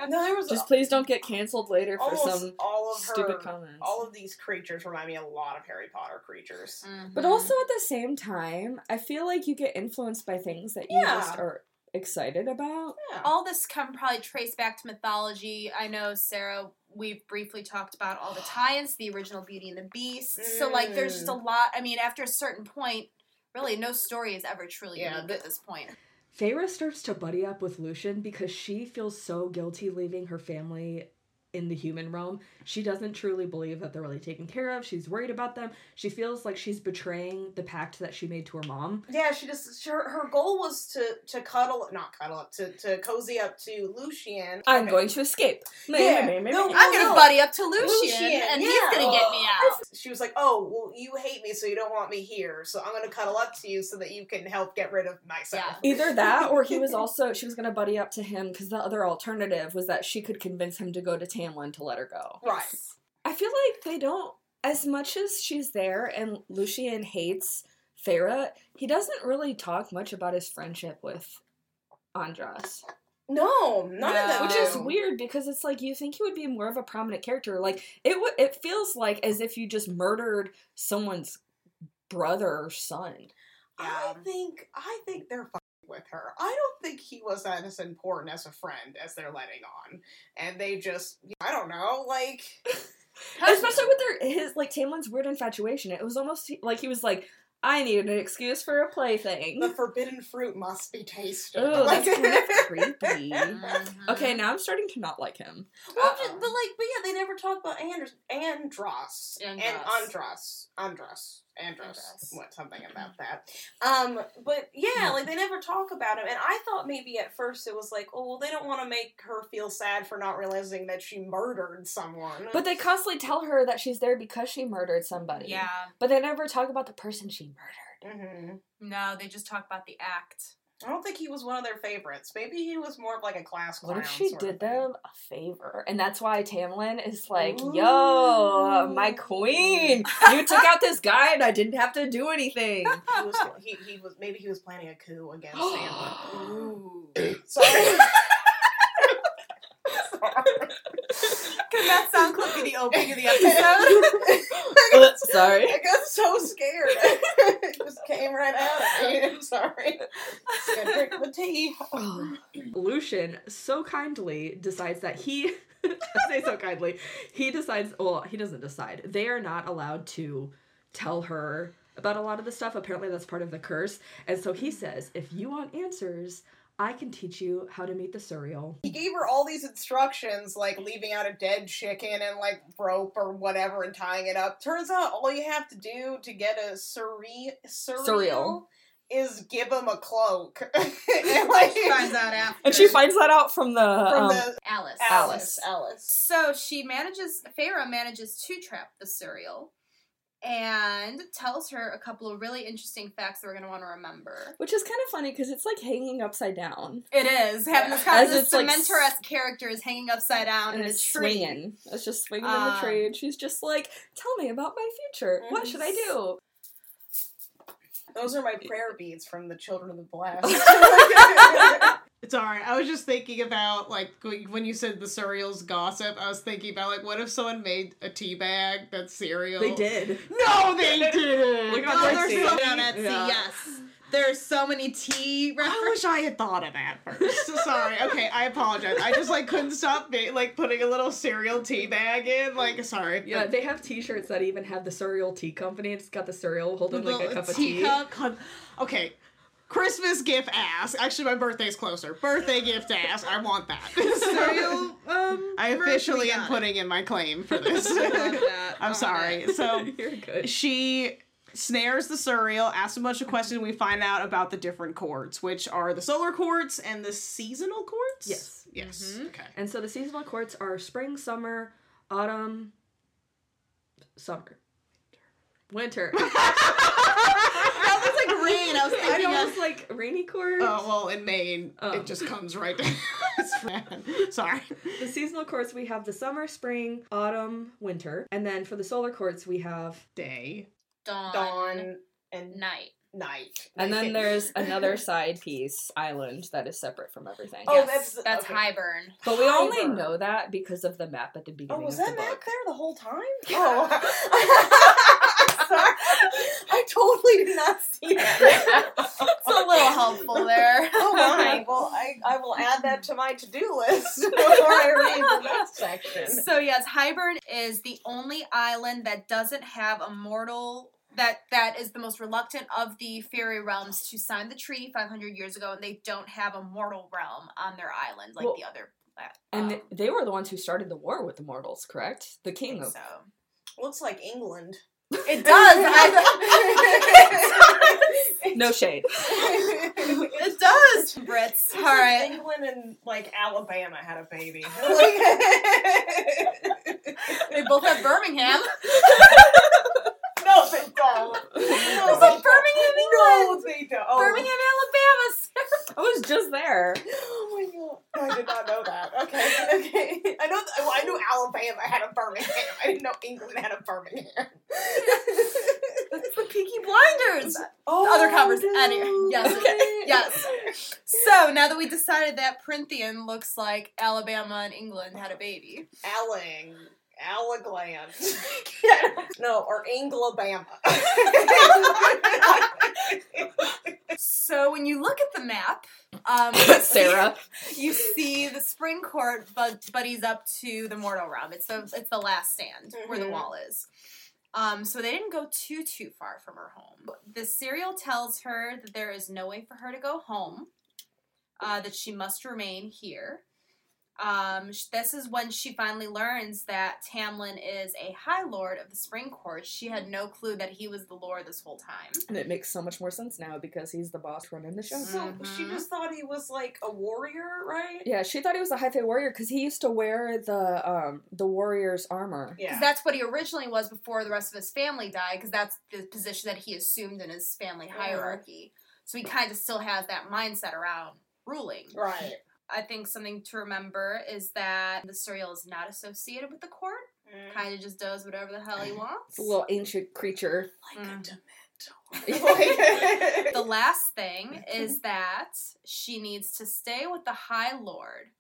No, there was Just please don't get canceled later for some all of stupid her, comments. all of these creatures remind me a lot of Harry Potter creatures. But Mhm. also at the same time, I feel like you get influenced by things that you Yeah. just are excited about. Yeah. all this can probably trace back to mythology. I know Sarah, we've briefly talked about all the tie-ins, the original Beauty and the Beast. So like, there's just a Mm. lot. I mean, after a certain point, really, no story is ever truly Yeah, unique the- at this point. Feyre starts to buddy up with Lucien because she feels so guilty leaving her family in the human realm. She doesn't truly believe that they're really taken care of. She's worried about them. She feels like she's betraying the pact that she made to her mom. Yeah, she just her, her goal was to to cuddle, not cuddle up, to to cozy up to Lucien. I'm Okay. going to escape. Yeah. No, I'm gonna buddy up to Lucien, Lucien, and he's gonna get me out. She was like, "Oh, well, you hate me, so you don't want me here. So I'm gonna cuddle up to you so that you can help get rid of myself." Either that or he was <laughs> also she was gonna buddy up to him because the other alternative was that she could convince him to go to Tamlin to let her go. Right. I feel like they don't as much as she's there and Lucien hates Feyre, he doesn't really talk much about his friendship with Andras. No, none of them. Which is weird because it's like you think he would be more of a prominent character. Like it would it feels like as if you just murdered someone's brother or son. I think I think they're fucking with her. I don't think he was that as important as a friend as they're letting on, and they just I don't know like. <laughs> Especially with their his like Tamlin's weird infatuation. It was almost like he was like, I need an excuse for a plaything. The forbidden fruit must be tasted. Oh, Like- that's <laughs> kind of creepy. Mhm. Okay, now I'm starting to not like him. Well, just- but like, but yeah, they never talk about Andros, Andros, and Andros. Andros, Andros, Andros, Andros. what something about that. Um, but yeah, like they never talk about him, and I thought maybe at first it was like, oh, well, they don't want to make her feel sad for not realizing that she murdered someone. But they constantly tell her that she's there because she murdered somebody. Yeah. But they never talk about the person she murdered. hmm No, they just talk about the act. I don't think he was one of their favorites. Maybe he was more of like a class clown. What if she did them a favor? And that's why Tamlin is like, Ooh. yo, my queen, you took out this guy and I didn't have to do anything. <laughs> He was, he, he was maybe he was planning a coup against. <gasps> Ooh. Sorry. <laughs> Can that sound clip be the opening of the episode? <laughs> Sorry. I got so scared. <laughs> it just came right out of me. I'm sorry. Just gonna drink the tea. <sighs> Lucien so kindly decides that he <laughs> I say so kindly. He decides well, he doesn't decide. They are not allowed to tell her about a lot of the stuff. Apparently that's part of the curse. And so he says, if you want answers, I can teach you how to meet the Suriel. He gave her all these instructions, like leaving out a dead chicken and like rope or whatever and tying it up. Turns out all you have to do to get a surre- Suriel, Suriel. is give him a cloak. <laughs> and like Finds out after. And she finds that out from the from um, the Alis. Alis. Alis. So she manages, Feyre manages to trap the Suriel and tells her a couple of really interesting facts that we're going to want to remember. which is kind of funny because it's like hanging upside down It is. Having this kind As of this it's, like, Dementor esque character is hanging upside down and in a it's tree. swinging. It's just swinging in the Um, tree, and she's just like, "Tell me about my future. What should I do?" Those are my prayer beads from the Children of the Blast. <laughs> <laughs> It's alright. I was just thinking about like when you said the Suriel's gossip. I was thinking about like what if someone made a tea bag that's Suriel? They did. No, they <laughs> didn't. Look on Oh, there's so many on Etsy, Yeah. yes. There's so many tea I wish I had thought of that first. <laughs> Sorry. Okay, I apologize. I just like couldn't stop be- like putting a little Suriel tea bag in. Like, sorry. Yeah, they have T-shirts that even have the Suriel tea company. It's got the Suriel holding like a Little cup of tea. teacup. Con- Okay. Christmas gift ass. Actually, my birthday's closer. Birthday gift ass. I want that. <laughs> Suriel, <laughs> um, I officially am putting in my claim for <laughs> this. it. Love that. I'm sorry. So You're good. she snares the Suriel, asks a bunch of questions. We find out about the different chords, which are the solar chords and the seasonal chords. Yes. Yes. Mhm. Okay. And so the seasonal courts are spring, summer, autumn, summer, winter. That was like rain. I was <laughs> I thinking know of it's like rainy courts. Oh well, in Maine, Oh. it just comes right down. <laughs> <laughs> Sorry. The seasonal courts we have the summer, spring, autumn, winter, and then for the solar courts we have Day. dawn, Dawn and night. night. And then there's another side piece island that is separate from everything. Oh, Yes, that's- that's okay. Hybern. But we only know that because of the map at the Oh, beginning was of that the map book. there the whole time? Oh, sorry. <laughs> I totally did not see that. <laughs> It's a little helpful there. <laughs> Oh my! Well, I, I will add that to my to do list before I read the next section. So yes, Hybern is the only island that doesn't have a mortal that that is the most reluctant of the fairy realms to sign the treaty 500 years ago, and they don't have a mortal realm on their island like Well, the other. uh, And um, they were the ones who started the war with the mortals, correct? The king of so Looks like England. It does. I, <laughs> no shade. it does. Brits. All right. England and like Alabama had a baby. <laughs> They both have Birmingham. no, they don't. No, It's they like Birmingham, No, they don't. Oh. Birmingham, Alabama. I was just there. <laughs> Oh my god! No, <laughs> I did not know that. Okay, <laughs> okay. I know. Well, I knew Alabama had a Birmingham. I didn't know England had a Birmingham. <laughs> It's the Peaky Blinders. oh, Other convers- no. anyway, yes, Okay. yes. So now that we decided that Prythian looks like Alabama and England had a baby. Alling. Alagland. <laughs> no, or Englabama. So when you look at the map, um, <laughs> Sarah. you see the spring court but buddies up to the mortal realm. It's the it's the last stand where the Mhm. wall is. Um, so they didn't go too too far from her home. The Suriel tells her that there is no way for her to go home. Uh, that she must remain here. Um, this is when she finally learns that Tamlin is a High Lord of the Spring Court. She had no clue that he was the Lord this whole time. And it makes so much more sense now because he's the boss running the show. So she Mhm. just thought he was like a warrior, right? Yeah, she thought he was a high fae warrior because he used to wear the um the warrior's armor. Yeah, Because that's what he originally was before the rest of his family died, because that's the position that he assumed in his family hierarchy. So he kind of still has that mindset around ruling. Right. I think something to remember is that the Suriel is not associated with the court, Mm. kind of just does whatever the hell he wants. It's a little ancient creature. Like Mm. a dementor. The last thing is <laughs> that she needs to stay with the High Lord.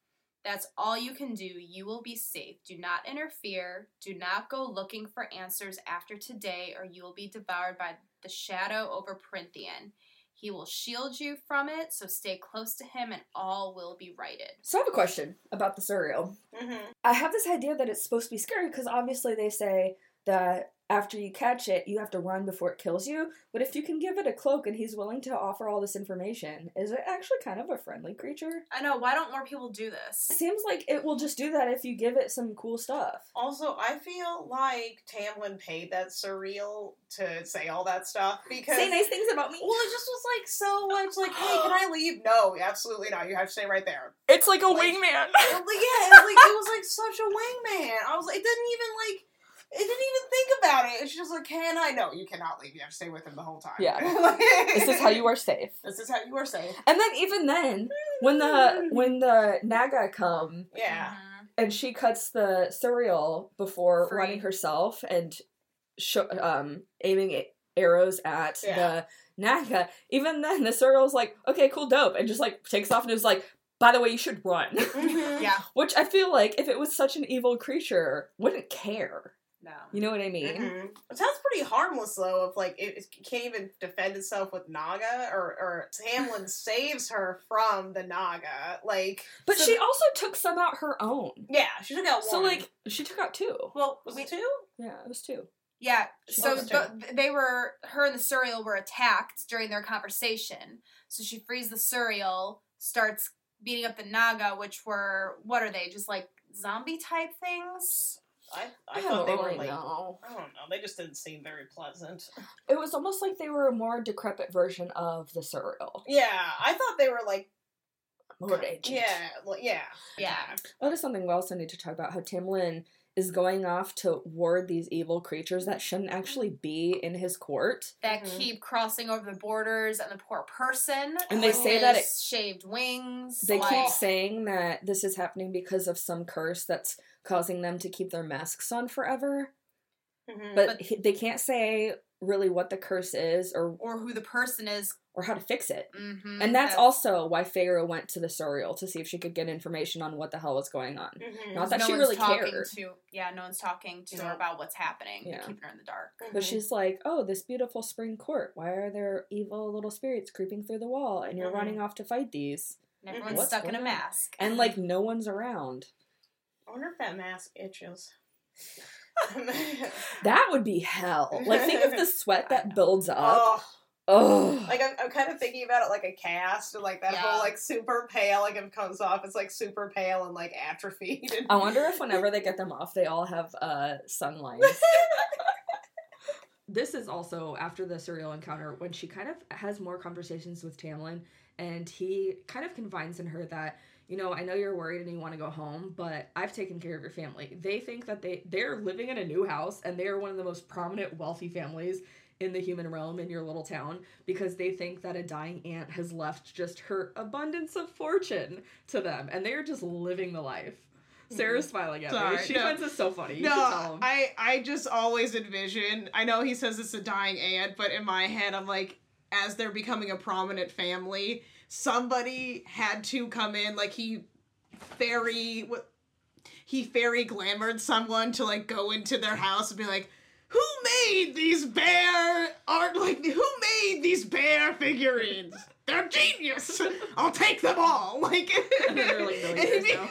That's all you can do. You will be safe. Do not interfere. Do not go looking for answers after today, or you will be devoured by the shadow over Prythian. He will shield you from it, so stay close to him and all will be righted. So I have a question about the Suriel. Mhm. I have this idea that it's supposed to be scary because obviously they say that after you catch it, you have to run before it kills you. But if you can give it a cloak and he's willing to offer all this information, is it actually kind of a friendly creature? I know, why don't more people do this? It seems like it will just do that if you give it some cool stuff. Also, I feel like Tamlin paid that Suriel to say all that stuff because Say nice things about me. Well, it just was like so much like, hey, can I leave? No, absolutely not. You have to stay right there. It's like a Like- wingman. Like, yeah, it was <laughs> like it was like such a wingman. I was like, it didn't even like. It didn't even think about it. It's just like, can I? No, you cannot leave. You have to stay with him the whole time. Yeah. <laughs> Like- this is how you are safe. <laughs> This is how you are safe. And then even then, when the when the Naga come Yeah. Mhm. and she cuts the Suriel before Free. running herself and sh- um aiming a- arrows at Yeah. the Naga, even then the Suriel's like, okay, cool, dope, and just like takes off and is like, by the way, you should run. Mhm. Yeah, <laughs> Which I feel like if it was such an evil creature, wouldn't care. No. You know what I mean? Mhm. It sounds pretty harmless though. If like it, it can't even defend itself with Naga, or or Tamlin <sighs> saves her from the Naga. Like, But So she the- also took some out her own. yeah, she took out one. So like she took out two. Well, was we, it two? Yeah, it was two. Yeah, She so loves they were her and the Suriel were attacked during their conversation. So she frees the Suriel, starts beating up the Naga, which were what are they? Just like zombie type things? I I, I thought don't they were like. know. I don't know. They just didn't seem very pleasant. It was almost like they were a more decrepit version of the Suriel. Yeah, I thought they were like. More ancient. Yeah, well, yeah, Yeah. That is something we also need to talk about how Tamlin is going off to ward these evil creatures that shouldn't actually be in his court. That Mhm. keep crossing over the borders and the poor person. And they say that his shaved wings. They like, keep saying that this is happening because of some curse that's causing them to keep their masks on forever. Mhm. But, But- he- they can't say really what the curse is or or who the person is. or how to fix it. Mm-hmm, And that's, also why Feyre went to the Suriel to see if she could get information on what the hell was going on. Mhm. Not that no she really cared. to. Yeah, no one's talking to her about what's happening. Yeah. keeping her in the dark. But Mhm. she's like, oh, this beautiful spring court. Why are there evil little spirits creeping through the wall and you're Mhm. running off to fight these? And everyone's What's stuck in a on? mask. And like no one's around. I wonder if that mask itches. <laughs> <laughs> That would be hell. Like think of the <laughs> sweat that builds up. oh, Oh. like I'm, I'm kind of thinking about it like a cast, and like that Yeah. whole like super pale, like if it comes off, it's like super pale and like atrophied. And, I wonder if whenever they get them off, they all have uh sun lines. This is also after the Suriel encounter when she kind of has more conversations with Tamlin and he kind of confides in her that you know I know you're worried and you want to go home but I've taken care of your family. They think that they they're living in a new house and they are one of the most prominent wealthy families in the human realm in your little town because they think that a dying aunt has left just her abundance of fortune to them and they're just living the life. Sarah's mm-hmm. smiling at Sorry, me. She no. finds this so funny. You No, should tell him. I I just always envision. I know he says it's a dying aunt, but in my head, I'm like, as they're becoming a prominent family, somebody had to come in. Like he fairy what he fairy glamoured someone to like go into their house and be like. Who made these bear art? Like, who made these bear figurines? They're genius. I'll take them all. <laughs> Like, And they're, like, millionaires he now.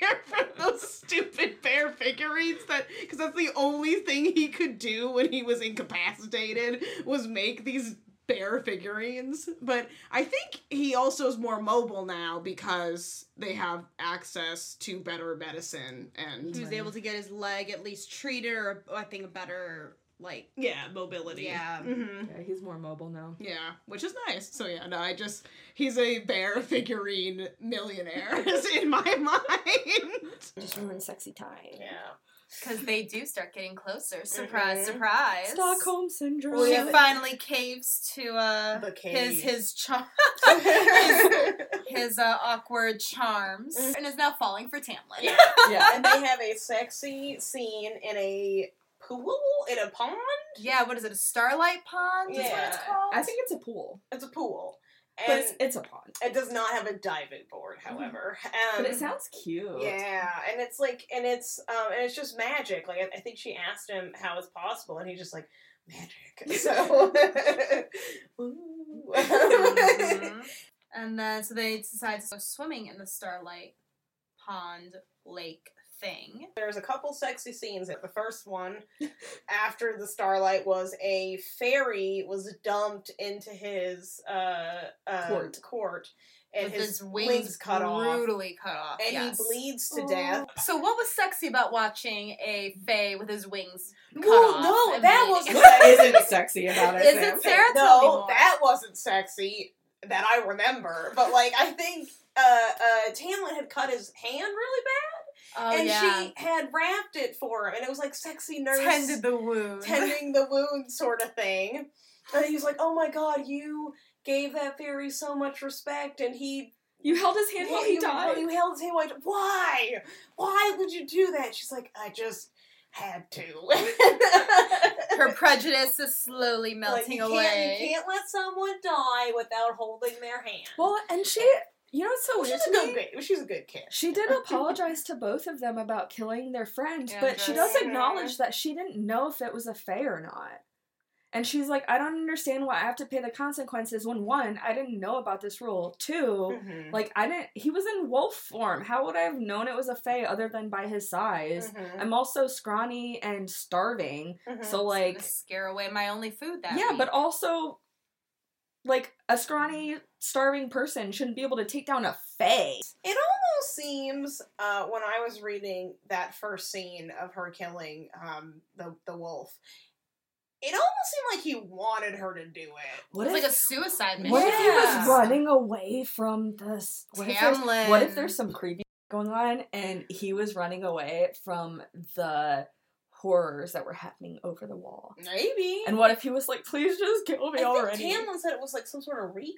becomes from those stupid bear figurines that because that's the only thing he could do when he was incapacitated was make these bear figurines but i think he also is more mobile now because they have access to better medicine and He was able to get his leg at least treated, or I think a better like. yeah mobility Yeah. hmm Yeah, he's more mobile now. yeah which is nice so yeah no i just he's a bear figurine millionaire <laughs> is in my <laughs> mind Just ruined sexy time. yeah. Because they do start getting closer. Surprise, Mhm. surprise. Stockholm syndrome. Well, She yeah, but- finally caves to uh The his his <laughs> charm <laughs> his uh, awkward charms. Mm. and is now falling for Tamlin. yeah. Yeah. <laughs> and they have a sexy scene in a pool in a pond. Yeah, what is it? A starlight pond is what it's Yeah. called? I think it's a pool. It's a pool, But and it's, it's a pond. it does not have a diving board. However, um, But it sounds cute. Yeah, and it's like, and it's, um, and it's just magic. Like, I, I think she asked him how it's possible, and he's just like, magic. <laughs> So, <laughs> ooh. Mhm. <laughs> And then so they decide to go swimming in the starlight pond lake thing. There's a couple sexy scenes. The first one, <laughs> after the starlight, was a fairy was dumped into his uh, uh, Court. court, and with his, his wings, wings, cut off, brutally cut off. and yes. he bleeds to death. So what was sexy about watching a fae with his wings cut Well, off? no, that was <laughs> What isn't sexy about it? Is Sam? it Sarah? Tell no, more. that wasn't sexy that I remember. But like, I think uh, uh, Tamlin had cut his hand really bad, Oh and yeah. she had wrapped it for him, and it was like sexy nurse tended the wound. tending the wound sort of thing. And he was like, "Oh my god, you gave that fairy so much respect," and he You held his hand while he you, died. You held his hand while he Why? Why would you do that? She's like, "I just had to." <laughs> Her prejudice is slowly Like, melting you can't, away. You can't let someone die without holding their hand. Well, and she, you know what's so weird she's a good me? She's a good kid. She did <laughs> apologize to both of them about killing their friend, Yeah, but she just- does acknowledge that she didn't know if it was a fae or not. And she's like, I don't understand why I have to pay the consequences when one, I didn't know about this rule. Two, Mhm. like I didn't he was in wolf form. How would I have known it was a fae other than by his size? Mhm. I'm also scrawny and starving. Mhm. So To like scare away my only food that Yeah, week. but also like a scrawny starving person shouldn't be able to take down a fae. It almost seems uh, when I was reading that first scene of her killing um, the the wolf, it almost seemed like he wanted her to do it. What it's if like a suicide mission. What if he was running away from this? What if, Tamlin. what if there's some creepy going on and he was running away from the horrors that were happening over the wall? Maybe. And what if he was like, please just kill me I already? think Tamlin said it was like some sort of recon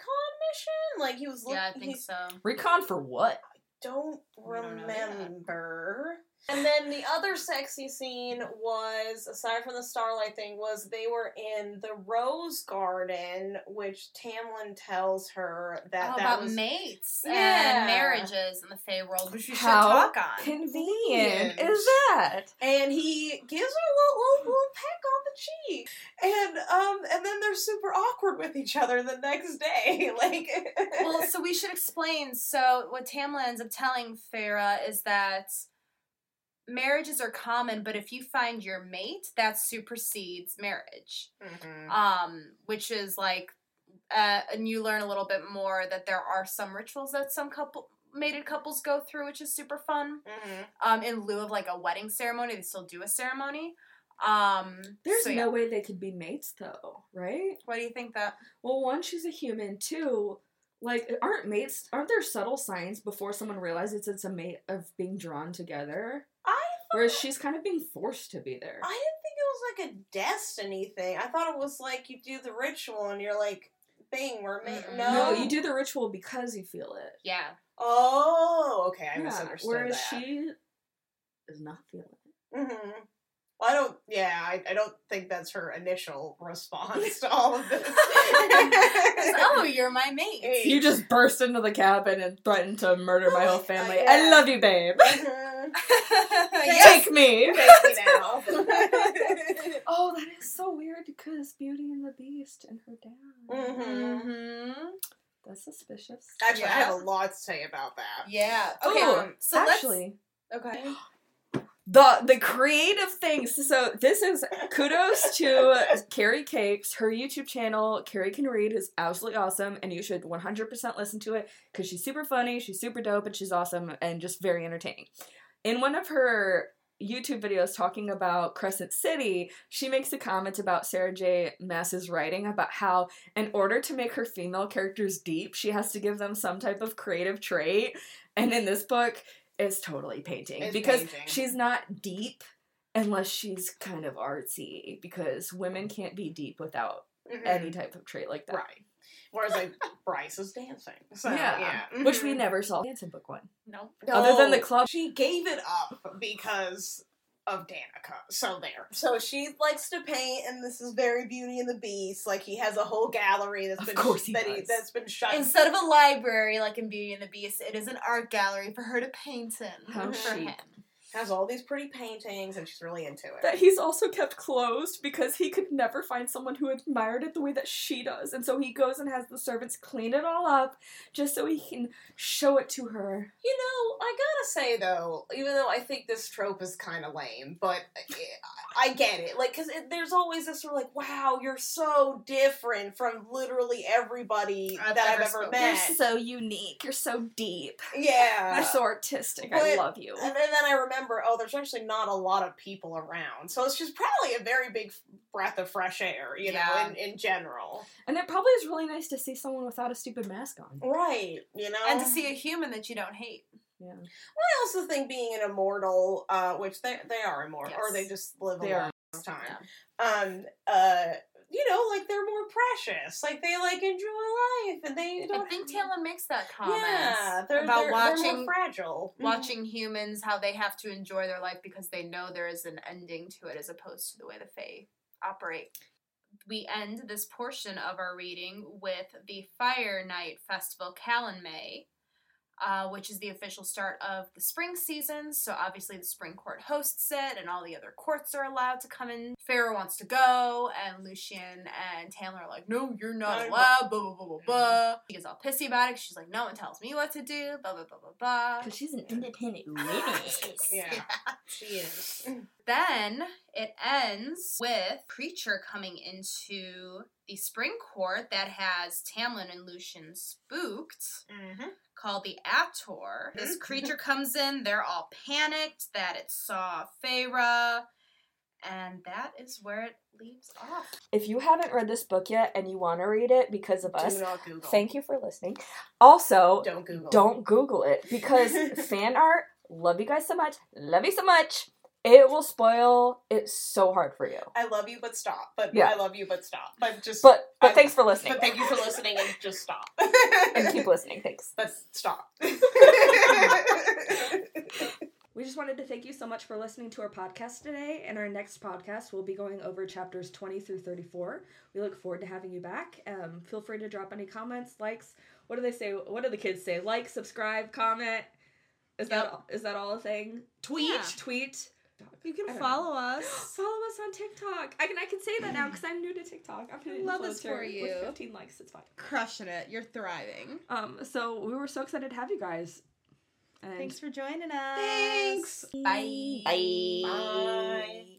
mission. Like he was looking. Yeah, I think he so. Recon for what? don't We don't remember. And then the other sexy scene was, aside from the starlight thing, was they were in the rose garden, which Tamlin tells her that Oh, that about was mates Yeah. and marriages in the Fae world, which we should How talk on. convenient Convenient. is that? and he gives her a little, little, little peck on the cheek, and um, and then they're super awkward with each other the next day, <laughs> like. well, <laughs> so we should explain. So what Tamla ends up telling Feyre is that marriages are common, but if you find your mate, that supersedes marriage. Mhm. Um, which is like, uh, and you learn a little bit more that there are some rituals that some couple mated couples go through, which is super fun. Mhm. Um, in lieu of like a wedding ceremony, they still do a ceremony. Um, There's so, no way they could be mates though, right? Why do you think that? Well, one, she's a human. Two, like, aren't mates? Aren't there subtle signs before someone realizes it's a mate of being drawn together? I Whereas she's kind of being forced to be there. I didn't think it was like a destiny thing. I thought it was like you do the ritual and you're like, "Bing, we're ma-" Mm-mm. no." No, you do the ritual because you feel it. Yeah. Oh, okay, I Yeah, misunderstood Whereas that. she is not feeling it. hmm Well, I don't. Yeah, I, I don't think that's her initial response to all of this. <laughs> <laughs> oh, you're my mate. Hey. You just burst into the cabin and threatened to murder my whole family. yeah. I love you, babe. Mhm. Yes. Take me. Take me now. <laughs> Oh, that is so weird because Beauty and the Beast and her dad. Mhm. hmm That's suspicious. Actually, I have a lot to say about that. Yeah. Okay. Oh, so actually, let's. Okay. the the creative things. So this is kudos to <laughs> Carrie Cakes. Her YouTube channel, Carrie Can Read, is absolutely awesome, and you should 100% listen to it because she's super funny, she's super dope, and she's awesome and just very entertaining. In one of her YouTube videos talking about Crescent City, she makes a comment about Sarah J. Maas's writing about how, in order to make her female characters deep, she has to give them some type of creative trait. And in this book, it's totally painting It's because painting. she's not deep unless she's kind of artsy because women can't be deep without Mhm. any type of trait like that. Right. Whereas like Bryce is dancing. So Yeah. yeah. Which we Mhm. never saw dancing book one. No. Other than the club- She gave it up because of Danika. So there. So she likes to paint and this is very Beauty and the Beast. Like he has a whole gallery that's Of been course he that does. that's been shut Instead of a library like in Beauty and the Beast, it is an art gallery for her to paint in. How for chic. him. Has all these pretty paintings and she's really into it. That he's also kept closed because he could never find someone who admired it the way that she does. And so he goes and has the servants clean it all up just so he can show it to her. You know, I gotta say though, even though I think this trope is kind of lame, but I, I get it. Like, cause there's always this sort of like, wow, you're so different from literally everybody I've that I've ever met. You're so unique. You're so deep. yeah. You're so artistic. I love you. and then, then I remember, oh, there's actually not a lot of people around, so it's just probably a very big breath of fresh air, you Yeah. know, in, in general. And it probably is really nice to see someone without a stupid mask on. Right, you know. And to see a human that you don't hate. Yeah. I also think being an immortal, uh, which they they are immortal, or they just live They a are. long time. Um, uh, you know, like they're more precious. Like they like enjoy life, and they don't. I think Talon makes that comment yeah, they're about they're, watching they're more fragile. Mm-hmm. watching humans how they have to enjoy their life because they know there is an ending to it as opposed to the way the Fae operate. We end this portion of our reading with the Fire Night Festival Calanmai, uh, which is the official start of the spring season. So obviously the spring court hosts it, and all the other courts are allowed to come in. Feyre wants to go, and Lucien and Taylor are like, "No, you're not Not allowed." Blah blah blah blah blah. She gets all pissy about it. She's like, "No one tells me what to do." Blah blah blah blah blah. Because she's an independent <laughs> woman. Yeah, <laughs> she is. Then it ends with Preacher coming into the spring court that has Tamlin and Lucien spooked, Mm-hmm. Called the Attor. This mm-hmm. creature comes in, they're all panicked that it saw Feyre, and that is where it leaves off. If you haven't read this book yet and you want to read it because of us, Do not Google. thank you for listening. Also, Don't Google. don't Google it because <laughs> fan art, love you guys so much, love you so much. It will spoil it so hard for you. I love you, but stop. But Yeah. I love you, but stop. But just. But but I- thanks for listening. But thank you for listening, and just stop. <laughs> and keep listening. Thanks. <laughs> But stop. <laughs> We just wanted to thank you so much for listening to our podcast today. And our next podcast, we'll be going over chapters 20 through 34. We look forward to having you back. Um, feel free to drop any comments, likes. What do they say? What do the kids say? Like, subscribe, comment. Is Yep. that is that all a thing? Tweet. Yeah. Tweet. You can don't follow us. <gasps> Follow us on TikTok. I can I can say that now because I'm new to TikTok. I'm an Love this influencer for With you. 15 likes, it's fine. Crushing it. You're thriving. Um, so we were so excited to have you guys. And Thanks for joining us. Thanks. Bye. Bye. Bye.